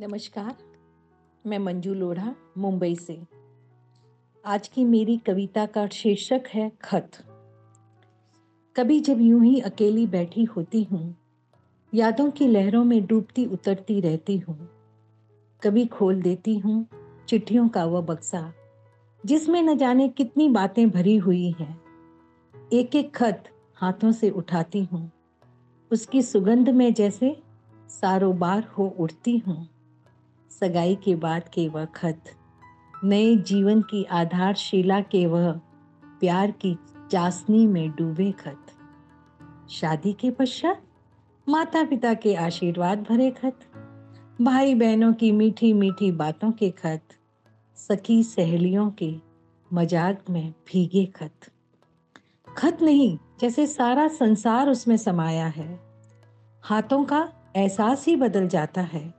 नमस्कार, मैं मंजू लोढ़ा, मुंबई से। आज की मेरी कविता का शीर्षक है खत। कभी जब यूँ ही अकेली बैठी होती हूँ, यादों की लहरों में डूबती उतरती रहती हूँ। कभी खोल देती हूँ चिट्ठियों का वह बक्सा, जिसमें न जाने कितनी बातें भरी हुई हैं। एक एक खत हाथों से उठाती हूँ, उसकी सुगंध में जैसे सारोबार हो उठती हूँ। सगाई के बाद के वह खत? नए जीवन की आधारशिला के वह प्यार की चासनी में डूबे खत? शादी के पश्चात? माता पिता के आशीर्वाद भरे खत? भाई बहनों की मीठी मीठी बातों के खत? सखी सहेलियों के मज़ाक में भीगे खत? खत नहीं, जैसे सारा संसार उसमें समाया है। हाथों का एहसास ही बदल जाता है।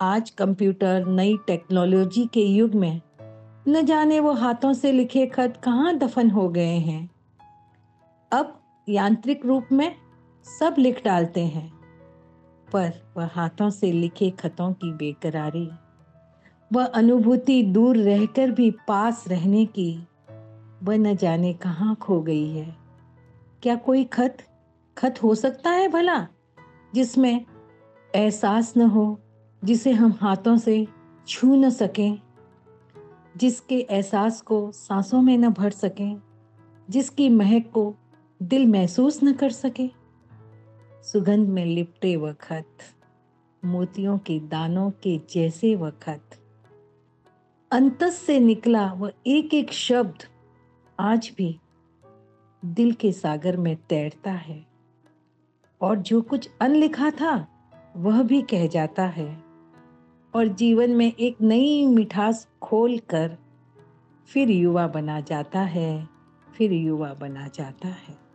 आज कंप्यूटर नई टेक्नोलॉजी के युग में, न जाने वो हाथों से लिखे खत कहाँ दफन हो गए हैं। अब यांत्रिक रूप में सब लिख डालते हैं, पर वह हाथों से लिखे खतों की बेकरारी, वह अनुभूति दूर रहकर भी पास रहने की, वह न जाने कहाँ खो गई है। क्या कोई खत खत हो सकता है भला, जिसमें एहसास न हो जिसे हम हाथों से छू न सकें, जिसके एहसास को सांसों में न भर सकें, जिसकी महक को दिल महसूस न कर सके। सुगंध में लिपटे वक्त मोतियों के दानों के जैसे वक्त अंतस से निकला वह एक एक शब्द आज भी दिल के सागर में तैरता है। और जो कुछ अनलिखा था, वह भी कह जाता है। और जीवन में एक नई मिठास खोल कर फिर युवा बना जाता है, फिर युवा बना जाता है।